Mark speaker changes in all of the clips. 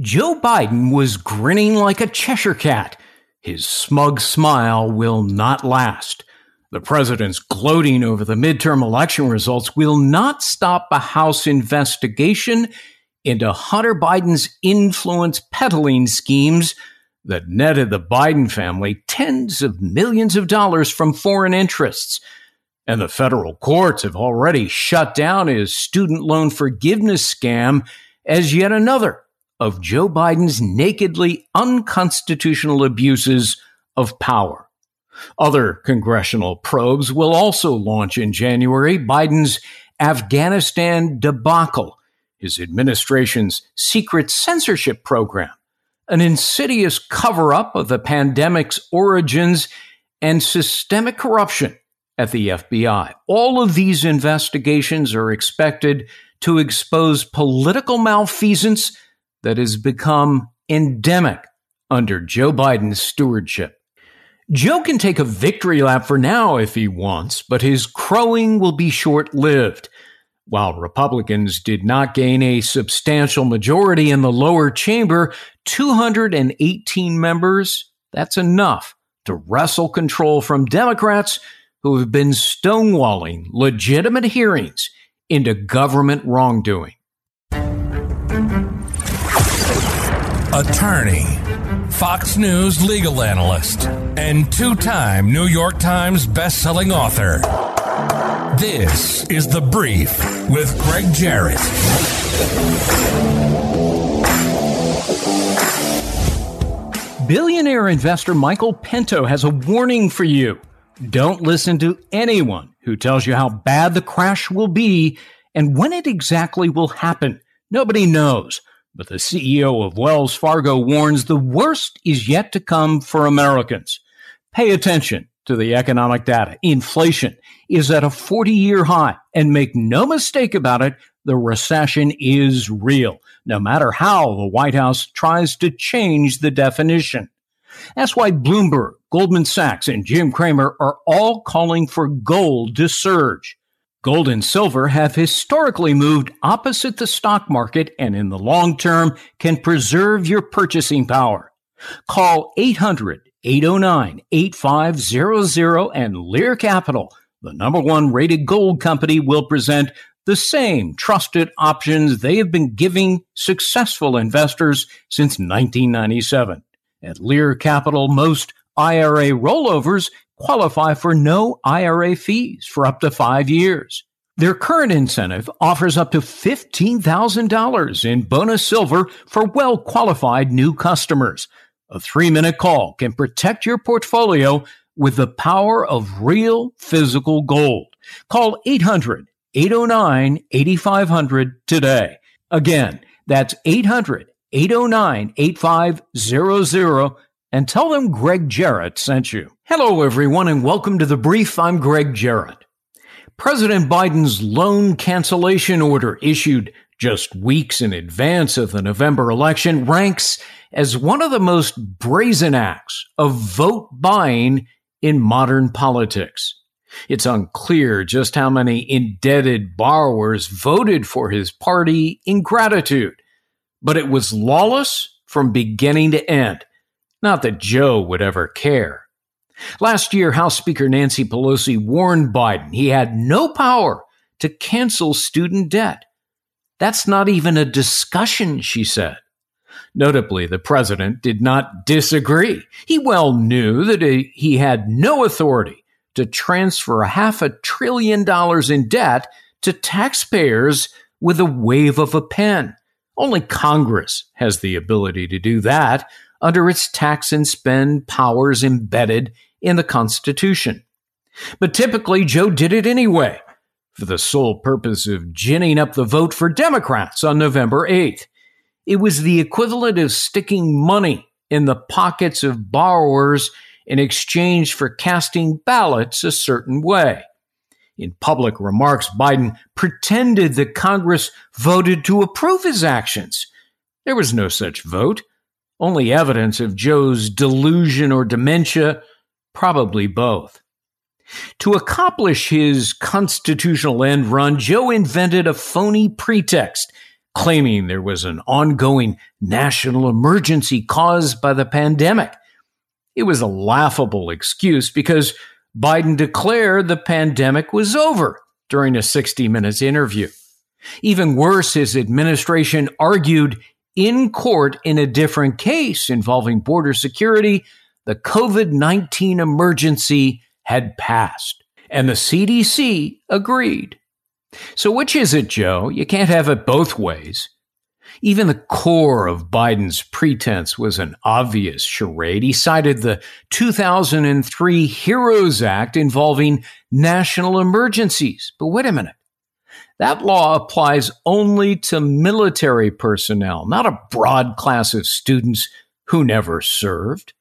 Speaker 1: Joe Biden was grinning like a Cheshire cat. His smug smile will not last. The president's gloating over the midterm election results will not stop a House investigation into Hunter Biden's influence peddling schemes that netted the Biden family tens of millions of dollars from foreign interests. And the federal courts have already shut down his student loan forgiveness scam as yet another of Joe Biden's nakedly unconstitutional abuses of power. Other congressional probes will also launch in January Biden's Afghanistan debacle, his administration's secret censorship program, an insidious cover up of the pandemic's origins, and systemic corruption at the FBI. All of these investigations are expected to expose political malfeasance that has become endemic under Joe Biden's stewardship. Joe can take a victory lap for now if he wants, but his crowing will be short lived. While Republicans did not gain a substantial majority in the lower chamber, 218 members, that's enough to wrestle control from Democrats who have been stonewalling legitimate hearings into government wrongdoing.
Speaker 2: Attorney, Fox News legal analyst, and two time New York Times bestselling author. This is The Brief with Greg Jarrett.
Speaker 1: Billionaire investor Michael Pinto has a warning for you. Don't listen to anyone who tells you how bad the crash will be and when it exactly will happen. Nobody knows. But the CEO of Wells Fargo warns the worst is yet to come for Americans. Pay attention to the economic data. Inflation is at a 40 year high. And make no mistake about it, the recession is real, no matter how the White House tries to change the definition. That's why Bloomberg, Goldman Sachs, and Jim Cramer are all calling for gold to surge. Gold and silver have historically moved opposite the stock market and in the long term can preserve your purchasing power. Call 800 809 8500 and Lear Capital, the number one rated gold company, will present the same trusted options they have been giving successful investors since 1997. At Lear Capital, most IRA rollovers qualify for no IRA fees for up to five years. Their current incentive offers up to $15,000 in bonus silver for well qualified new customers. A three minute call can protect your portfolio with the power of real physical gold. Call 800 809 8500 today. Again, that's 800 809 8500 and tell them Greg Jarrett sent you. Hello, everyone, and welcome to the brief. I'm Greg Jarrett. President Biden's loan cancellation order, issued just weeks in advance of the November election, ranks as one of the most brazen acts of vote buying in modern politics. It's unclear just how many indebted borrowers voted for his party in gratitude, but it was lawless from beginning to end. Not that Joe would ever care. Last year, House Speaker Nancy Pelosi warned Biden he had no power to cancel student debt. That's not even a discussion, she said. Notably, the president did not disagree. He well knew that he had no authority to transfer a half a trillion dollars in debt to taxpayers with a wave of a pen. Only Congress has the ability to do that under its tax and spend powers embedded in the Constitution. But typically, Joe did it anyway, for the sole purpose of ginning up the vote for Democrats on November 8th. It was the equivalent of sticking money in the pockets of borrowers in exchange for casting ballots a certain way. In public remarks, Biden pretended that Congress voted to approve his actions. There was no such vote. Only evidence of Joe's delusion or dementia, probably both. To accomplish his constitutional end run, Joe invented a phony pretext, claiming there was an ongoing national emergency caused by the pandemic. It was a laughable excuse because Biden declared the pandemic was over during a 60 minutes interview. Even worse, his administration argued in court in a different case involving border security, the COVID 19 emergency had passed, and the CDC agreed. So, which is it, Joe? You can't have it both ways. Even the core of Biden's pretense was an obvious charade. He cited the 2003 HEROES Act involving national emergencies. But wait a minute. That law applies only to military personnel, not a broad class of students who never served.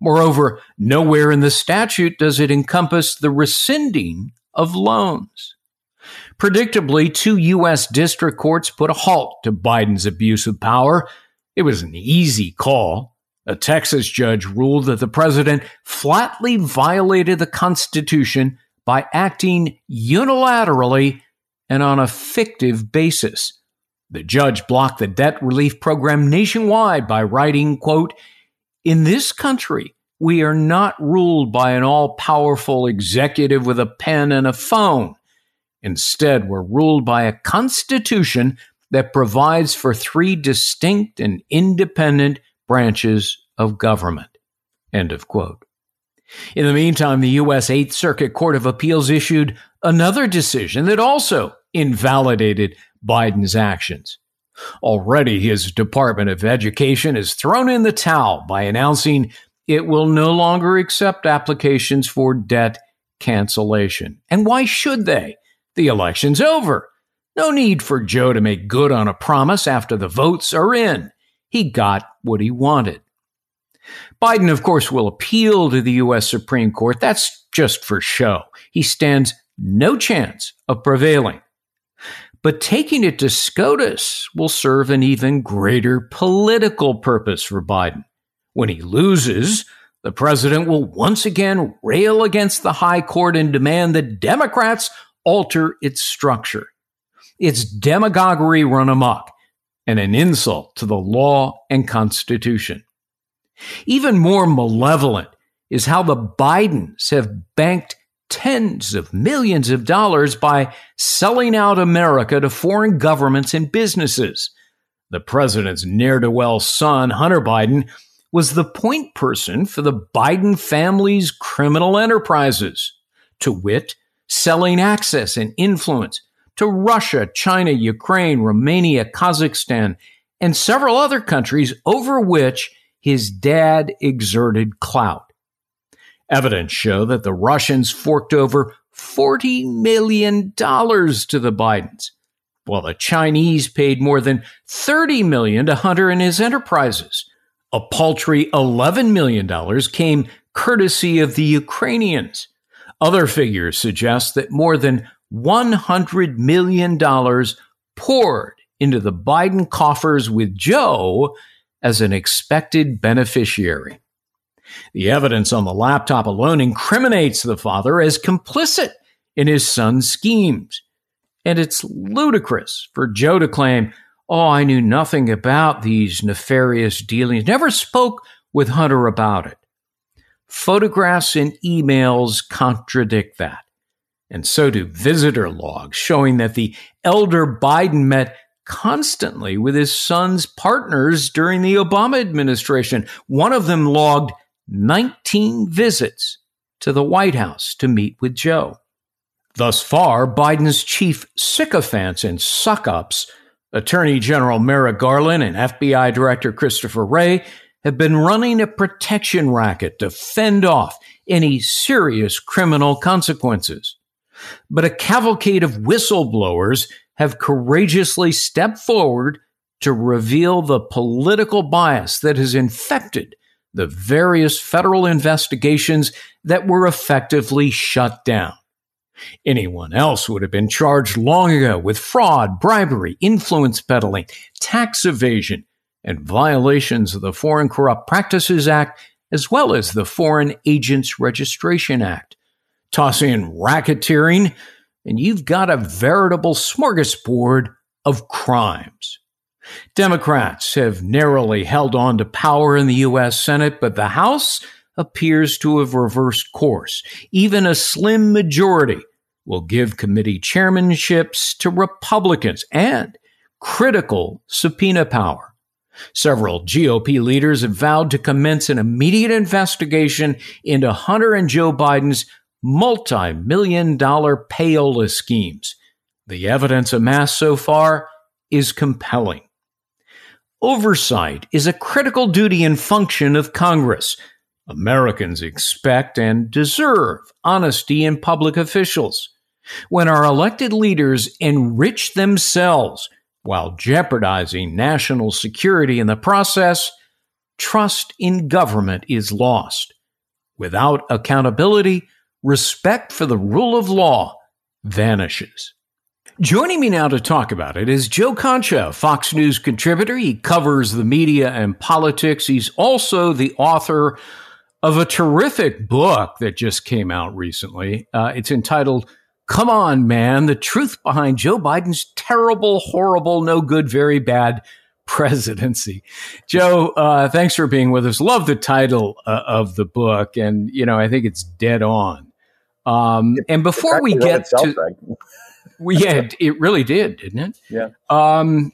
Speaker 1: Moreover, nowhere in the statute does it encompass the rescinding of loans. Predictably, two U.S. district courts put a halt to Biden's abuse of power. It was an easy call. A Texas judge ruled that the president flatly violated the Constitution by acting unilaterally and on a fictive basis. The judge blocked the debt relief program nationwide by writing, quote, In this country, we are not ruled by an all powerful executive with a pen and a phone. Instead, we're ruled by a constitution that provides for three distinct and independent branches of government. End of quote. In the meantime, the U.S. Eighth Circuit Court of Appeals issued another decision that also invalidated Biden's actions. Already, his Department of Education has thrown in the towel by announcing it will no longer accept applications for debt cancellation. And why should they? The election's over. No need for Joe to make good on a promise after the votes are in. He got what he wanted. Biden, of course, will appeal to the U.S. Supreme Court. That's just for show. He stands no chance of prevailing. But taking it to SCOTUS will serve an even greater political purpose for Biden. When he loses, the president will once again rail against the high court and demand that Democrats alter its structure. It's demagoguery run amok and an insult to the law and Constitution. Even more malevolent is how the Bidens have banked tens of millions of dollars by selling out America to foreign governments and businesses. The president's ne'er do well son, Hunter Biden, was the point person for the Biden family's criminal enterprises, to wit, selling access and influence to Russia, China, Ukraine, Romania, Kazakhstan, and several other countries over which his dad exerted clout. Evidence show that the Russians forked over $40 million to the Bidens, while the Chinese paid more than 30 million to Hunter and his enterprises. A paltry $11 million came courtesy of the Ukrainians. Other figures suggest that more than $100 million poured into the Biden coffers with Joe as an expected beneficiary. The evidence on the laptop alone incriminates the father as complicit in his son's schemes. And it's ludicrous for Joe to claim, Oh, I knew nothing about these nefarious dealings, never spoke with Hunter about it. Photographs and emails contradict that. And so do visitor logs showing that the elder Biden met constantly with his son's partners during the Obama administration. One of them logged 19 visits to the White House to meet with Joe. Thus far, Biden's chief sycophants and suck ups, Attorney General Merrick Garland and FBI Director Christopher Wray, have been running a protection racket to fend off any serious criminal consequences. But a cavalcade of whistleblowers have courageously stepped forward to reveal the political bias that has infected the various federal investigations that were effectively shut down. Anyone else would have been charged long ago with fraud, bribery, influence peddling, tax evasion, and violations of the Foreign Corrupt Practices Act, as well as the Foreign Agents Registration Act. Toss in racketeering, and you've got a veritable smorgasbord of crimes. Democrats have narrowly held on to power in the U.S. Senate, but the House appears to have reversed course. Even a slim majority will give committee chairmanships to Republicans and critical subpoena power. Several GOP leaders have vowed to commence an immediate investigation into Hunter and Joe Biden's multi million dollar payola schemes. The evidence amassed so far is compelling. Oversight is a critical duty and function of Congress. Americans expect and deserve honesty in public officials. When our elected leaders enrich themselves while jeopardizing national security in the process, trust in government is lost. Without accountability, respect for the rule of law vanishes. Joining me now to talk about it is Joe Concha, Fox News contributor. He covers the media and politics. He's also the author of a terrific book that just came out recently. Uh, it's entitled Come On, Man The Truth Behind Joe Biden's Terrible, Horrible, No Good, Very Bad Presidency. Joe, uh, thanks for being with us. Love the title uh, of the book. And, you know, I think it's dead on. Um, and before we get itself, to. Well, yeah, it really did, didn't it?
Speaker 3: Yeah. Um,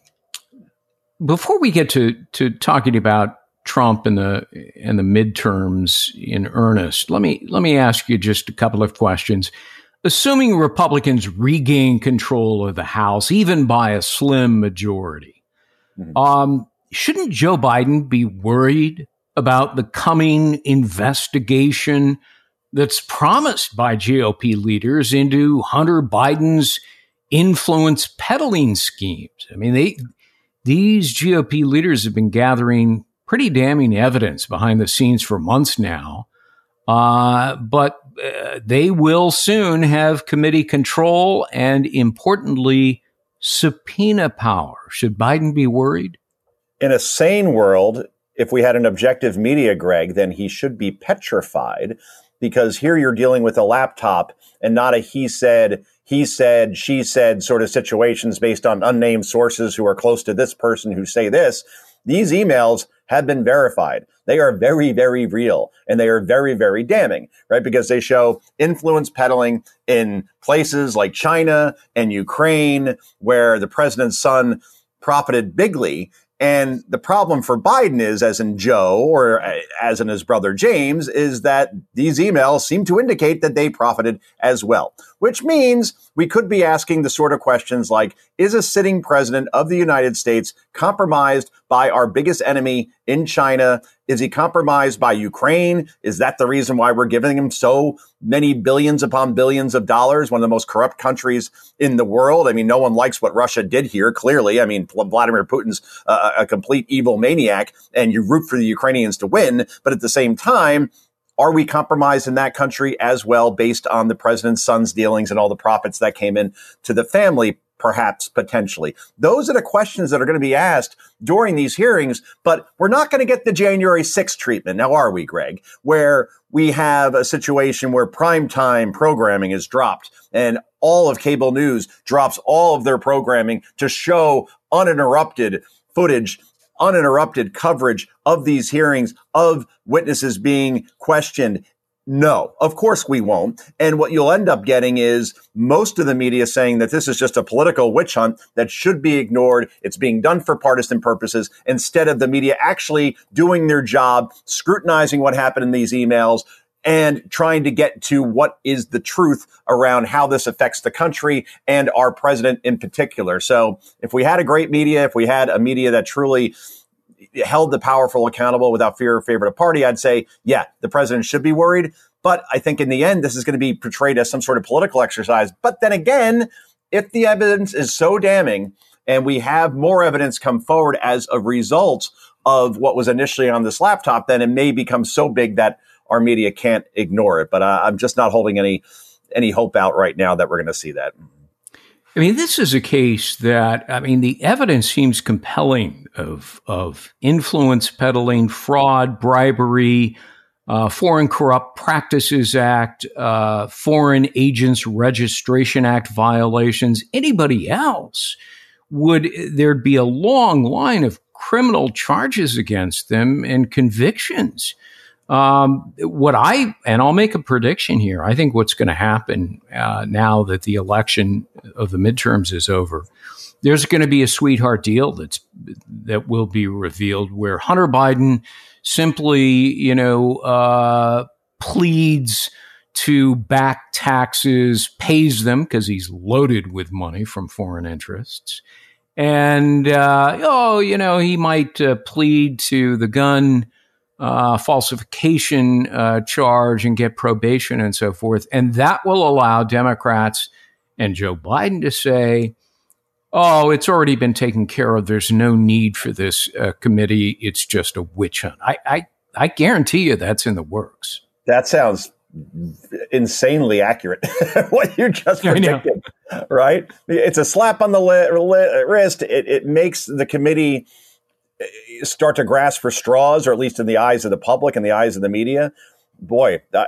Speaker 1: before we get to to talking about Trump and the and the midterms in earnest, let me let me ask you just a couple of questions. Assuming Republicans regain control of the House, even by a slim majority, mm-hmm. um, shouldn't Joe Biden be worried about the coming investigation that's promised by GOP leaders into Hunter Biden's influence peddling schemes. I mean, they these GOP leaders have been gathering pretty damning evidence behind the scenes for months now. Uh, but uh, they will soon have committee control and, importantly, subpoena power. Should Biden be worried?
Speaker 3: In a sane world, if we had an objective media, Greg, then he should be petrified because here you're dealing with a laptop and not a he said, he said, she said sort of situations based on unnamed sources who are close to this person who say this. These emails have been verified. They are very, very real and they are very, very damning, right? Because they show influence peddling in places like China and Ukraine where the president's son profited bigly and the problem for Biden is, as in Joe or as in his brother James, is that these emails seem to indicate that they profited as well, which means we could be asking the sort of questions like, is a sitting president of the United States compromised by our biggest enemy in China? Is he compromised by Ukraine? Is that the reason why we're giving him so many billions upon billions of dollars? One of the most corrupt countries in the world. I mean, no one likes what Russia did here, clearly. I mean, Vladimir Putin's a complete evil maniac and you root for the Ukrainians to win. But at the same time, are we compromised in that country as well based on the president's son's dealings and all the profits that came in to the family? Perhaps potentially. Those are the questions that are going to be asked during these hearings, but we're not going to get the January 6th treatment. Now, are we, Greg? Where we have a situation where primetime programming is dropped and all of cable news drops all of their programming to show uninterrupted footage uninterrupted coverage of these hearings of witnesses being questioned. No, of course we won't. And what you'll end up getting is most of the media saying that this is just a political witch hunt that should be ignored. It's being done for partisan purposes instead of the media actually doing their job, scrutinizing what happened in these emails, and trying to get to what is the truth around how this affects the country and our president in particular. So if we had a great media, if we had a media that truly held the powerful accountable without fear or favor of party, I'd say, yeah, the president should be worried. But I think in the end, this is going to be portrayed as some sort of political exercise. But then again, if the evidence is so damning and we have more evidence come forward as a result of what was initially on this laptop, then it may become so big that our media can't ignore it. But uh, I'm just not holding any any hope out right now that we're going to see that.
Speaker 1: I mean, this is a case that I mean, the evidence seems compelling of of influence peddling, fraud, bribery. Uh, Foreign Corrupt Practices Act, uh, Foreign Agents Registration Act violations, anybody else would there'd be a long line of criminal charges against them and convictions. Um, what I and I'll make a prediction here. I think what's going to happen uh, now that the election of the midterms is over, there's going to be a sweetheart deal that's that will be revealed where Hunter Biden simply, you know, uh, pleads to back taxes, pays them because he's loaded with money from foreign interests. And, uh, oh, you know, he might uh, plead to the gun uh, falsification uh, charge and get probation and so forth. And that will allow Democrats and Joe Biden to say, oh, it's already been taken care of. There's no need for this uh, committee. It's just a witch hunt. I, I, I guarantee you that's in the works.
Speaker 3: That sounds insanely accurate. what you just predicted, right? It's a slap on the wrist. It, it makes the committee start to grasp for straws, or at least in the eyes of the public and the eyes of the media. Boy, I,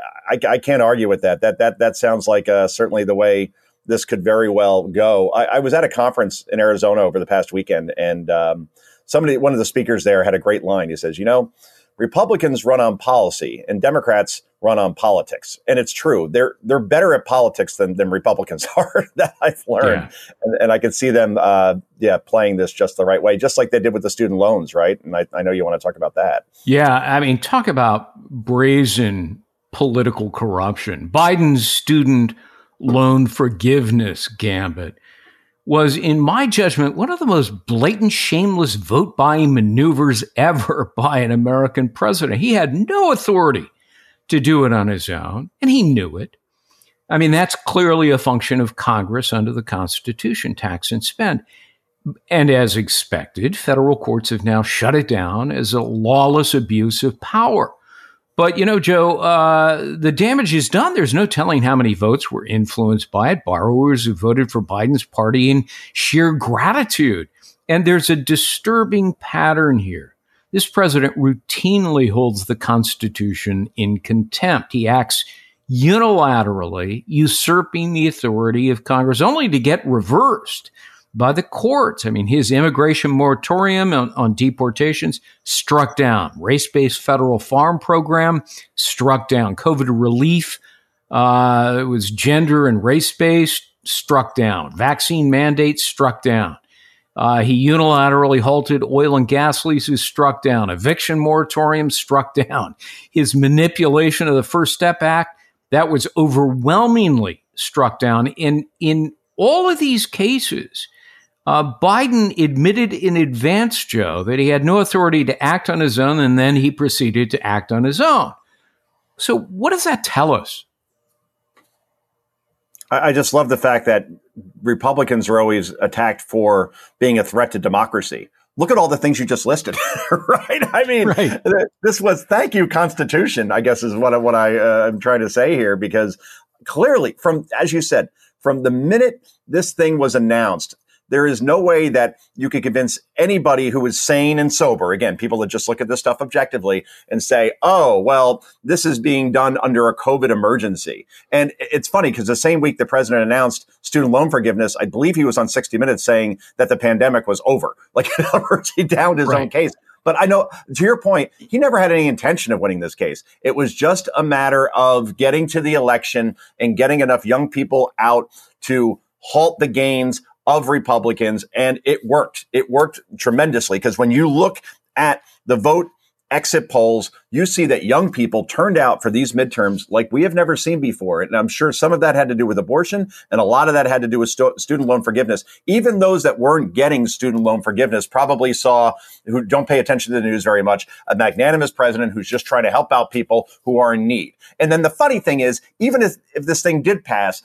Speaker 3: I, can't argue with that. That that that sounds like uh, certainly the way this could very well go. I, I, was at a conference in Arizona over the past weekend, and um, somebody, one of the speakers there, had a great line. He says, "You know." Republicans run on policy and Democrats run on politics. And it's true. They're they're better at politics than, than Republicans are. that I've learned. Yeah. And, and, I can see them uh, yeah, playing this just the right way, just like they did with the student loans, right? And I, I know you want to talk about that.
Speaker 1: Yeah. I mean, talk about brazen political corruption. Biden's student loan forgiveness gambit was, in my judgment, one of the most blatant, shameless vote buying maneuvers ever by an American president. He had no authority to do it on his own, and he knew it. I mean, that's clearly a function of Congress under the Constitution, tax and spend. And as expected, federal courts have now shut it down as a lawless abuse of power. But, you know, Joe, uh, the damage is done. There's no telling how many votes were influenced by it. Borrowers who voted for Biden's party in sheer gratitude. And there's a disturbing pattern here. This president routinely holds the Constitution in contempt. He acts unilaterally, usurping the authority of Congress, only to get reversed by the courts. I mean, his immigration moratorium on, on deportations struck down. Race based federal farm program struck down. COVID relief uh, was gender and race based struck down. Vaccine mandates struck down. Uh, he unilaterally halted oil and gas leases, struck down. Eviction moratorium struck down. His manipulation of the First Step Act that was overwhelmingly struck down. In in all of these cases, uh, Biden admitted in advance, Joe, that he had no authority to act on his own, and then he proceeded to act on his own. So, what does that tell us?
Speaker 3: I just love the fact that Republicans are always attacked for being a threat to democracy. Look at all the things you just listed, right? I mean, right. this was thank you, Constitution. I guess is what what I uh, am trying to say here, because clearly, from as you said, from the minute this thing was announced, there is no way that you could convince anybody who is sane and sober, again, people that just look at this stuff objectively and say, oh, well, this is being done under a COVID emergency. And it's funny because the same week the president announced student loan forgiveness, I believe he was on 60 Minutes saying that the pandemic was over. Like, in other words, he downed his right. own case. But I know, to your point, he never had any intention of winning this case. It was just a matter of getting to the election and getting enough young people out to halt the gains of Republicans. And it worked. It worked tremendously because when you look at the vote exit polls, you see that young people turned out for these midterms like we have never seen before. And I'm sure some of that had to do with abortion and a lot of that had to do with stu- student loan forgiveness. Even those that weren't getting student loan forgiveness probably saw, who don't pay attention to the news very much, a magnanimous president who's just trying to help out people who are in need. And then the funny thing is, even if, if this thing did pass,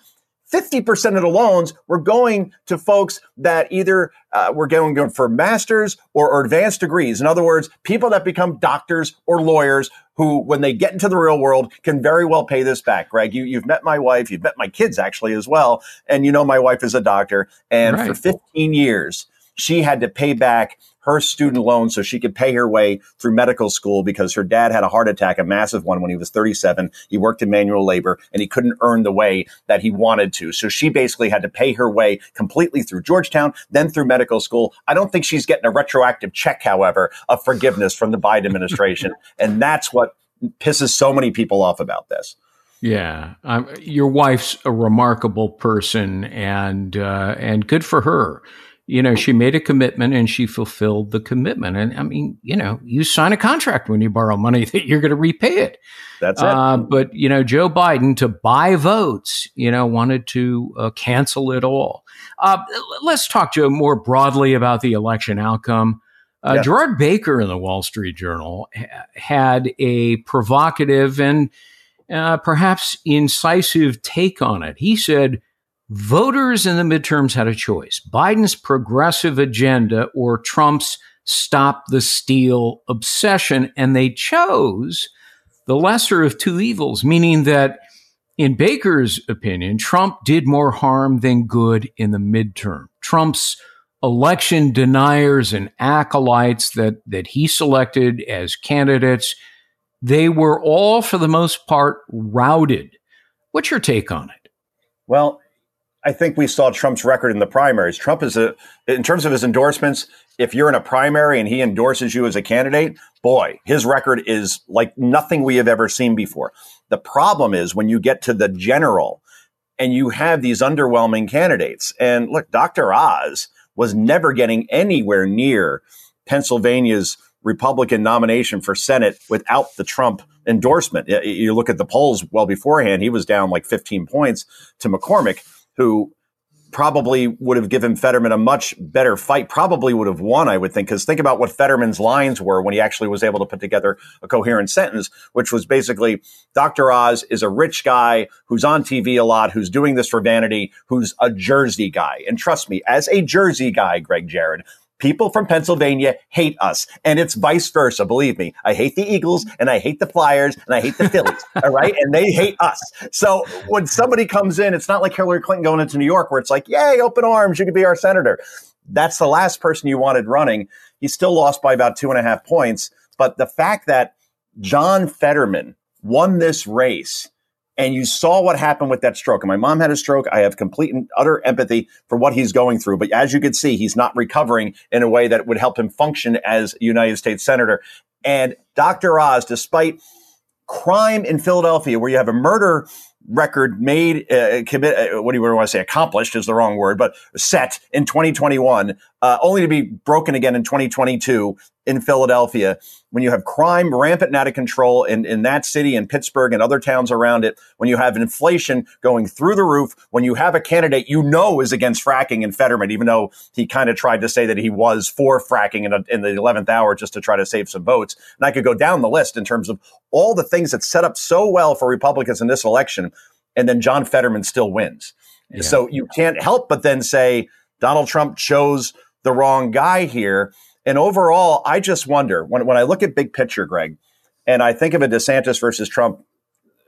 Speaker 3: 50% of the loans were going to folks that either uh, were going for masters or, or, advanced degrees. In other words, people that become doctors or lawyers who, when they get into the real world, can very well pay this back. Greg, you, you've met my wife, you've met my kids actually as well. And you know, my wife is a doctor. And right. for 15 years, she had to pay back her student loan so she could pay her way through medical school because her dad had a heart attack, a massive one when he was 37. He worked in manual labor and he couldn't earn the way that he wanted to. So she basically had to pay her way completely through Georgetown, then through medical school. I don't think she's getting a retroactive check, however, of forgiveness from the Biden administration. and that's what pisses so many people off about this.
Speaker 1: Yeah, um, your wife's a remarkable person, and uh, and good for her you know, she made a commitment and she fulfilled the commitment. And I mean, you know, you sign a contract when you borrow money that you're going to repay it.
Speaker 3: That's it. Uh,
Speaker 1: but, you know, Joe Biden to buy votes, you know, wanted to uh, cancel it all. Uh, let's talk, Joe, more broadly about the election outcome. Uh, yeah. Gerard Baker in the Wall Street Journal ha- had a provocative and uh, perhaps incisive take on it. He said, Voters in the midterms had a choice Biden's progressive agenda or Trump's stop the steal obsession. And they chose the lesser of two evils, meaning that in Baker's opinion, Trump did more harm than good in the midterm. Trump's election deniers and acolytes that, that he selected as candidates, they were all, for the most part, routed. What's your take on it?
Speaker 3: Well, I think we saw Trump's record in the primaries. Trump is a, in terms of his endorsements, if you're in a primary and he endorses you as a candidate, boy, his record is like nothing we have ever seen before. The problem is when you get to the general and you have these underwhelming candidates. And look, Dr. Oz was never getting anywhere near Pennsylvania's Republican nomination for Senate without the Trump endorsement. You look at the polls well beforehand, he was down like 15 points to McCormick who probably would have given Fetterman a much better fight, probably would have won, I would think. Because think about what Fetterman's lines were when he actually was able to put together a coherent sentence, which was basically Dr. Oz is a rich guy who's on TV a lot, who's doing this for vanity, who's a Jersey guy. And trust me, as a Jersey guy, Greg Jarrett, People from Pennsylvania hate us, and it's vice versa. Believe me, I hate the Eagles, and I hate the Flyers, and I hate the Phillies. all right, and they hate us. So when somebody comes in, it's not like Hillary Clinton going into New York, where it's like, "Yay, open arms, you could be our senator." That's the last person you wanted running. He still lost by about two and a half points. But the fact that John Fetterman won this race and you saw what happened with that stroke. And my mom had a stroke. I have complete and utter empathy for what he's going through. But as you can see, he's not recovering in a way that would help him function as a United States Senator. And Dr. Oz, despite crime in Philadelphia, where you have a murder record made, uh, commit, uh, what do you want to say, accomplished is the wrong word, but set in 2021, uh, only to be broken again in 2022 in Philadelphia. When you have crime rampant and out of control in, in that city and Pittsburgh and other towns around it, when you have inflation going through the roof, when you have a candidate you know is against fracking and Fetterman, even though he kind of tried to say that he was for fracking in, a, in the 11th hour just to try to save some votes. And I could go down the list in terms of all the things that set up so well for Republicans in this election and then John Fetterman still wins. Yeah. So you can't help but then say Donald Trump chose the wrong guy here. And overall, I just wonder when, when I look at big picture, Greg, and I think of a DeSantis versus Trump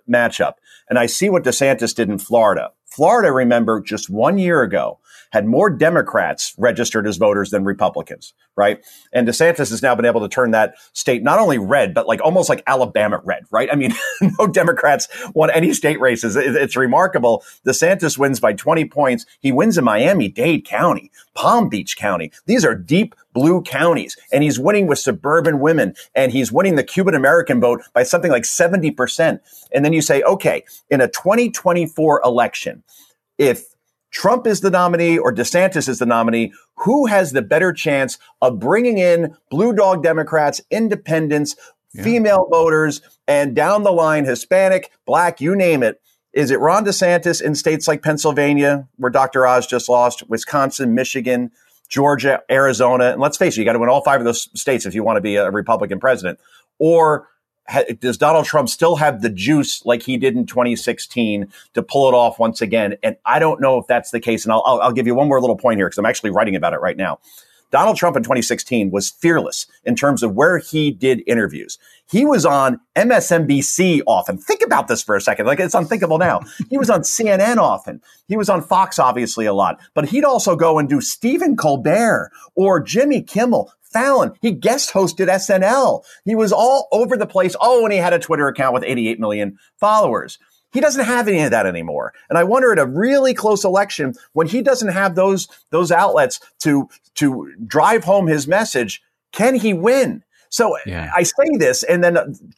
Speaker 3: matchup, and I see what DeSantis did in Florida. Florida, remember, just one year ago, had more Democrats registered as voters than Republicans, right? And DeSantis has now been able to turn that state not only red, but like almost like Alabama red, right? I mean, no Democrats won any state races. It's remarkable. DeSantis wins by 20 points. He wins in Miami Dade County, Palm Beach County. These are deep blue counties and he's winning with suburban women and he's winning the Cuban American vote by something like 70%. And then you say, okay, in a 2024 election, if Trump is the nominee or DeSantis is the nominee, who has the better chance of bringing in blue dog Democrats, independents, yeah. female voters, and down the line, Hispanic, black, you name it? Is it Ron DeSantis in states like Pennsylvania, where Dr. Oz just lost, Wisconsin, Michigan, Georgia, Arizona? And let's face it, you got to win all five of those states if you want to be a Republican president. Or does Donald Trump still have the juice like he did in 2016 to pull it off once again? And I don't know if that's the case. And I'll, I'll, I'll give you one more little point here because I'm actually writing about it right now. Donald Trump in 2016 was fearless in terms of where he did interviews. He was on MSNBC often. Think about this for a second. Like it's unthinkable now. he was on CNN often. He was on Fox, obviously, a lot. But he'd also go and do Stephen Colbert or Jimmy Kimmel. Fallon. He guest hosted SNL. He was all over the place. Oh, and he had a Twitter account with 88 million followers. He doesn't have any of that anymore. And I wonder at a really close election when he doesn't have those those outlets to to drive home his message, can he win? So yeah. I say this, and then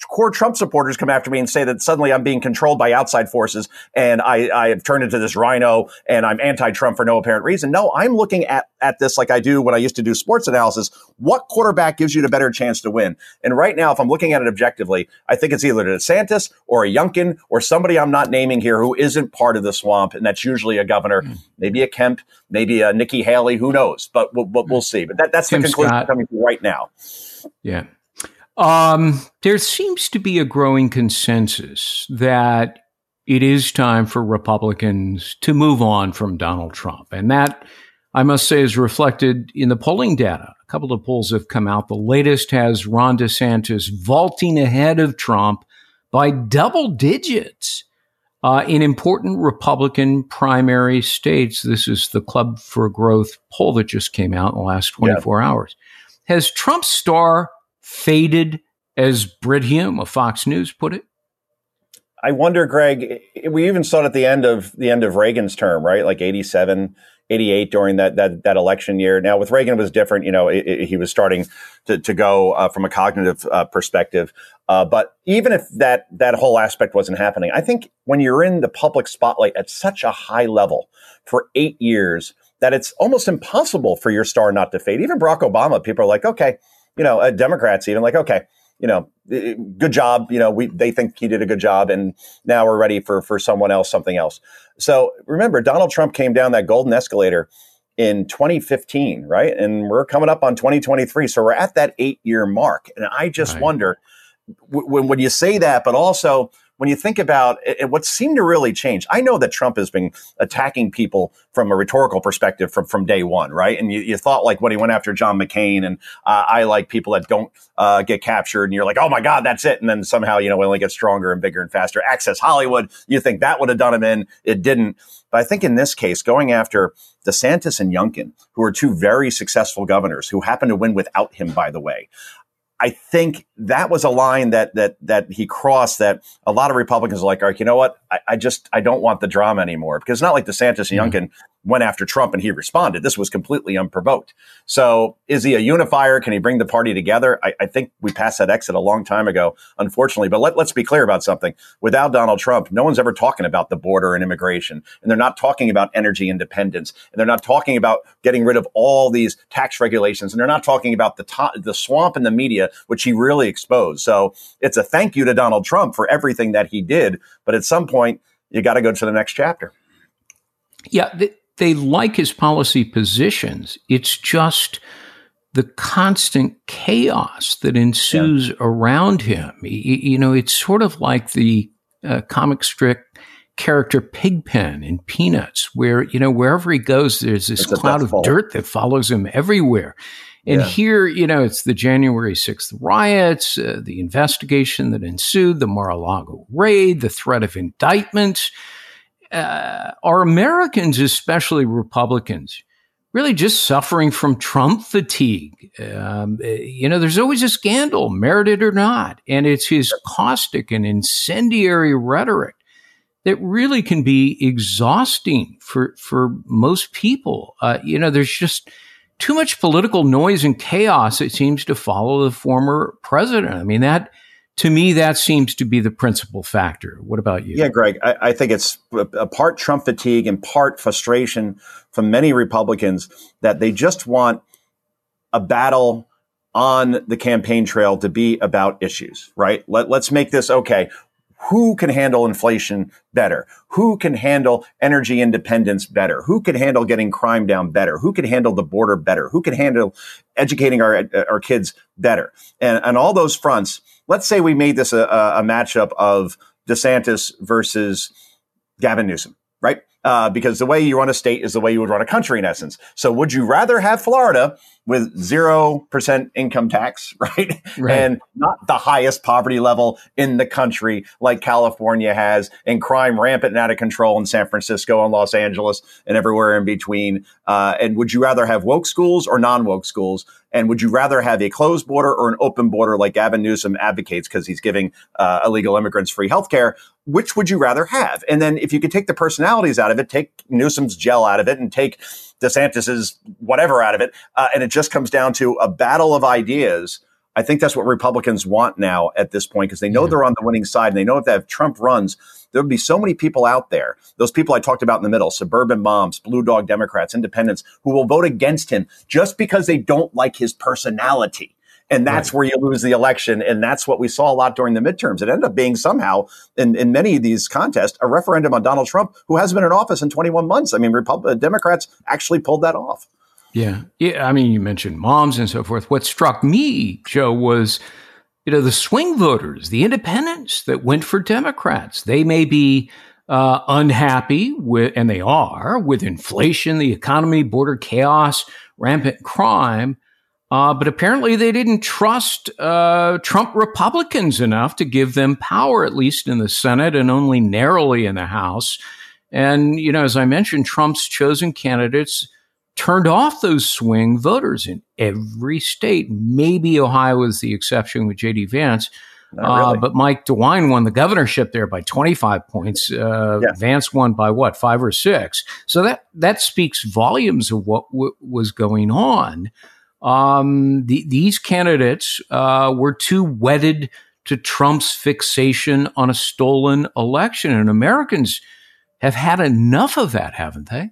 Speaker 3: core Trump supporters come after me and say that suddenly I'm being controlled by outside forces and I, I have turned into this rhino and I'm anti-Trump for no apparent reason. No, I'm looking at, at this like I do when I used to do sports analysis. What quarterback gives you the better chance to win? And right now, if I'm looking at it objectively, I think it's either DeSantis or a Youngkin or somebody I'm not naming here who isn't part of the swamp. And that's usually a governor, mm. maybe a Kemp, maybe a Nikki Haley, who knows, but we'll, we'll, we'll see. But that, that's Tim the conclusion Scott. coming to right now.
Speaker 1: Yeah. Um, there seems to be a growing consensus that it is time for Republicans to move on from Donald Trump. And that, I must say, is reflected in the polling data. A couple of polls have come out. The latest has Ron DeSantis vaulting ahead of Trump by double digits. Uh, in important Republican primary states, this is the Club for Growth poll that just came out in the last 24 yeah. hours. Has Trump's star faded, as Brit Hume of Fox News put it?
Speaker 3: I wonder, Greg, we even saw it at the end of the end of Reagan's term, right? Like 87, 88 during that, that, that election year. Now with Reagan, it was different. You know, it, it, he was starting to, to go uh, from a cognitive uh, perspective. Uh, but even if that, that whole aspect wasn't happening, I think when you're in the public spotlight at such a high level for eight years, that it's almost impossible for your star not to fade. Even Barack Obama, people are like, okay, you know, uh, Democrats even like, okay, you know, good job. You know, we they think he did a good job, and now we're ready for for someone else, something else. So remember, Donald Trump came down that golden escalator in 2015, right? And we're coming up on 2023, so we're at that eight year mark, and I just right. wonder when when you say that, but also when you think about it, what seemed to really change, I know that Trump has been attacking people from a rhetorical perspective from, from day one, right? And you, you thought like when he went after John McCain and uh, I like people that don't uh, get captured and you're like, oh my God, that's it. And then somehow, you know, it only gets stronger and bigger and faster. Access Hollywood, you think that would have done him in. It didn't. But I think in this case, going after DeSantis and Youngkin, who are two very successful governors who happen to win without him, by the way, I think that was a line that that that he crossed that a lot of Republicans are like, all right, you know what? I, I just I don't want the drama anymore because it's not like DeSantis and mm-hmm. Youngkin went after Trump and he responded. This was completely unprovoked. So is he a unifier? Can he bring the party together? I, I think we passed that exit a long time ago, unfortunately. But let, let's be clear about something. Without Donald Trump, no one's ever talking about the border and immigration. And they're not talking about energy independence. And they're not talking about getting rid of all these tax regulations. And they're not talking about the, to- the swamp in the media, which he really exposed. So it's a thank you to Donald Trump for everything that he did. But at some point, you got to go to the next chapter.
Speaker 1: Yeah, they like his policy positions. It's just the constant chaos that ensues yeah. around him. You, you, know, it's sort of like the uh, comic strip character Pigpen in Peanuts, where, you know, wherever he goes, there's this it's cloud of dirt that follows him everywhere. And yeah. here, you know, it's the January 6th riots, uh, the investigation that ensued, the Mar-a-Lago raid, the threat of indictments uh, are Americans, especially Republicans, really just suffering from Trump fatigue? Um, you know, there's always a scandal, merited or not, and it's his caustic and incendiary rhetoric that really can be exhausting for for most people. Uh, you know, there's just too much political noise and chaos. It seems to follow the former president. I mean that to me, that seems to be the principal factor. What about you?
Speaker 3: Yeah, Greg, I, I think it's a part Trump fatigue and part frustration from many Republicans that they just want a battle on the campaign trail to be about issues, right? Let, let's make this okay. Who can handle inflation better? Who can handle energy independence better? Who can handle getting crime down better? Who can handle the border better? Who can handle educating our, our kids better? And on all those fronts, let's say we made this a, a matchup of DeSantis versus Gavin Newsom, right? Uh, because the way you run a state is the way you would run a country in essence. So would you rather have Florida with 0% income tax, right?
Speaker 1: Right.
Speaker 3: And not the highest poverty level in the country like California has, and crime rampant and out of control in San Francisco and Los Angeles and everywhere in between. Uh, and would you rather have woke schools or non woke schools? And would you rather have a closed border or an open border like Gavin Newsom advocates because he's giving uh, illegal immigrants free health care? Which would you rather have? And then if you could take the personalities out of it, take Newsom's gel out of it, and take DeSantis's whatever out of it, uh, and it just comes down to a battle of ideas. I think that's what Republicans want now at this point because they know yeah. they're on the winning side and they know if that Trump runs, there would be so many people out there, those people I talked about in the middle, suburban moms, blue dog Democrats, independents, who will vote against him just because they don't like his personality. And that's right. where you lose the election. And that's what we saw a lot during the midterms. It ended up being somehow, in, in many of these contests, a referendum on Donald Trump, who hasn't been in office in 21 months. I mean, Republic, Democrats actually pulled that off.
Speaker 1: Yeah. Yeah. I mean, you mentioned moms and so forth. What struck me, Joe, was, you know, the swing voters, the independents that went for Democrats. They may be uh, unhappy with, and they are, with inflation, the economy, border chaos, rampant crime. Uh, but apparently, they didn't trust uh, Trump Republicans enough to give them power, at least in the Senate and only narrowly in the House. And, you know, as I mentioned, Trump's chosen candidates turned off those swing voters in every state. Maybe Ohio is the exception with J.D. Vance. Uh, but Mike DeWine won the governorship there by 25 points. Uh, yeah. Vance won by what, five or six? So that that speaks volumes of what w- was going on. Um, the, these candidates uh, were too wedded to Trump's fixation on a stolen election, and Americans have had enough of that, haven't they?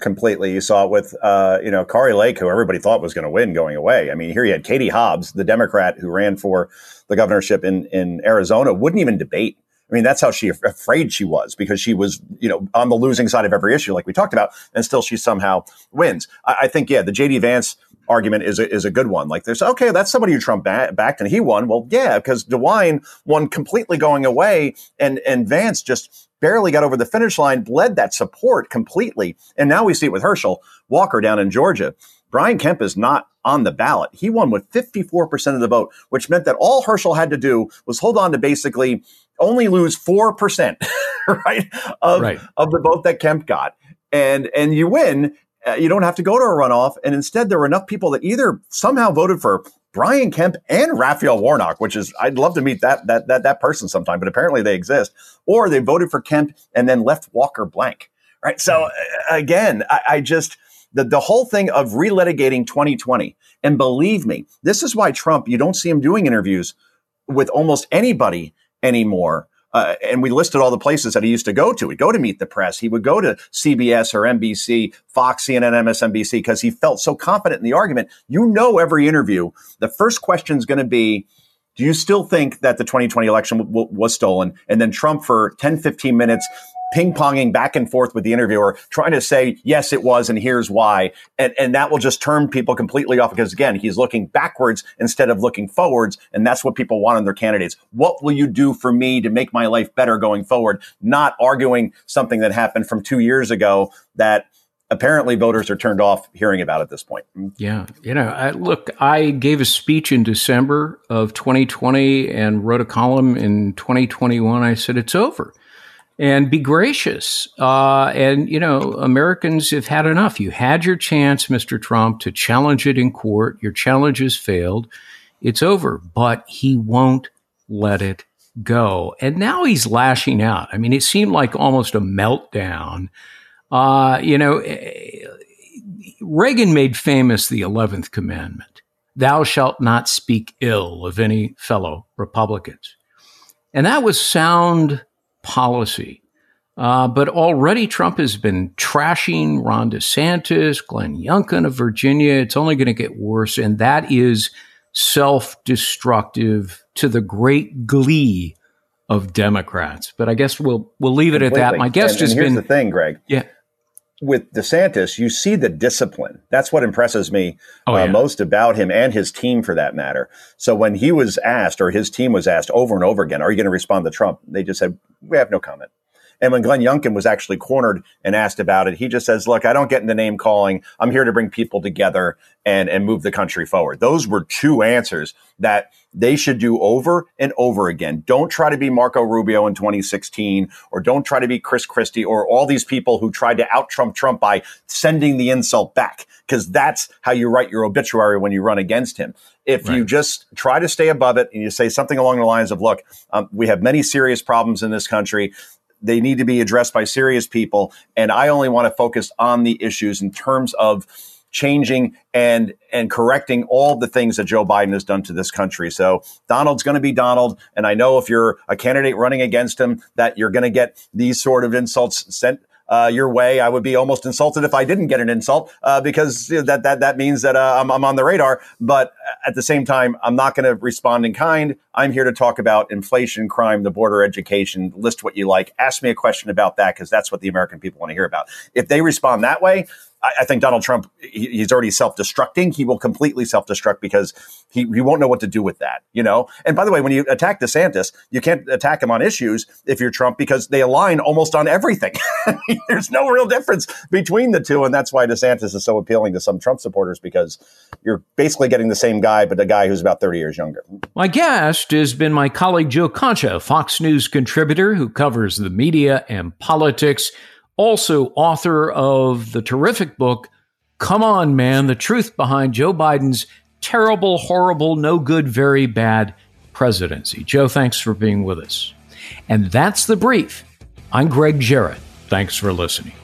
Speaker 3: Completely. You saw it with, uh, you know, Kari Lake, who everybody thought was going to win going away. I mean, here you had Katie Hobbs, the Democrat who ran for the governorship in, in Arizona, wouldn't even debate. I mean, that's how she afraid she was because she was, you know, on the losing side of every issue, like we talked about, and still she somehow wins. I, I think, yeah, the JD Vance argument is a, is a good one. Like there's, okay, that's somebody who Trump backed and he won. Well, yeah, because DeWine won completely going away and, and Vance just barely got over the finish line, bled that support completely. And now we see it with Herschel Walker down in Georgia. Brian Kemp is not on the ballot. He won with 54% of the vote, which meant that all Herschel had to do was hold on to basically only lose 4%, right? Of, right. of the vote that Kemp got. And, and you win. Uh, you don't have to go to a runoff. And instead, there were enough people that either somehow voted for Brian Kemp and Raphael Warnock, which is I'd love to meet that that that that person sometime, but apparently they exist. Or they voted for Kemp and then left Walker blank. Right. So uh, again, I, I just the, the whole thing of relitigating 2020. And believe me, this is why Trump, you don't see him doing interviews with almost anybody anymore uh, and we listed all the places that he used to go to. He'd go to meet the press. He would go to CBS or NBC, Fox, CNN, MSNBC, because he felt so confident in the argument. You know, every interview, the first question is going to be, do you still think that the 2020 election w- w- was stolen? And then Trump for 10, 15 minutes ping ponging back and forth with the interviewer, trying to say, yes, it was, and here's why. And, and that will just turn people completely off because again, he's looking backwards instead of looking forwards. And that's what people want in their candidates. What will you do for me to make my life better going forward? Not arguing something that happened from two years ago that apparently voters are turned off hearing about at this point.
Speaker 1: Yeah. You know, I, look, I gave a speech in December of 2020 and wrote a column in 2021. I said, it's over and be gracious. Uh, and, you know, Americans have had enough. You had your chance, Mr. Trump, to challenge it in court. Your challenge has failed. It's over. But he won't let it go. And now he's lashing out. I mean, it seemed like almost a meltdown. Uh, you know, eh, Reagan made famous the 11th commandment Thou shalt not speak ill of any fellow Republicans. And that was sound policy. Uh, but already Trump has been trashing Ron DeSantis, Glenn Youngkin of Virginia. It's only going to get worse. And that is self destructive to the great glee of Democrats. But I guess we'll we'll leave it at that. My guest and, has here's
Speaker 3: been the thing, Greg.
Speaker 1: Yeah.
Speaker 3: With DeSantis, you see the discipline. That's what impresses me oh, uh, most about him and his team, for that matter. So when he was asked, or his team was asked over and over again, "Are you going to respond to Trump?" They just said, "We have no comment." And when Glenn Youngkin was actually cornered and asked about it, he just says, look, I don't get into name calling. I'm here to bring people together and, and move the country forward. Those were two answers that they should do over and over again. Don't try to be Marco Rubio in 2016 or don't try to be Chris Christie or all these people who tried to out Trump Trump by sending the insult back because that's how you write your obituary when you run against him. If right. you just try to stay above it and you say something along the lines of, look, um, we have many serious problems in this country they need to be addressed by serious people. And I only want to focus on the issues in terms of changing and and correcting all the things that Joe Biden has done to this country. So Donald's going to be Donald, and I know if you're a candidate running against him, that you're going to get these sort of insults sent uh, your way. I would be almost insulted if I didn't get an insult uh, because that that that means that uh, I'm, I'm on the radar. But at the same time, I'm not going to respond in kind. I'm here to talk about inflation, crime, the border, education. List what you like. Ask me a question about that because that's what the American people want to hear about. If they respond that way, I, I think Donald Trump, he, he's already self destructing. He will completely self destruct because he, he won't know what to do with that, you know? And by the way, when you attack DeSantis, you can't attack him on issues if you're Trump because they align almost on everything. There's no real difference between the two. And that's why DeSantis is so appealing to some Trump supporters because you're basically getting the same guy, but a guy who's about 30 years younger.
Speaker 1: My guest has been my colleague Joe Concha, Fox News contributor who covers the media and politics also author of the terrific book, Come On Man, the truth behind Joe Biden's terrible, horrible, no good, very bad presidency. Joe, thanks for being with us. And that's the brief. I'm Greg Jarrett. Thanks for listening.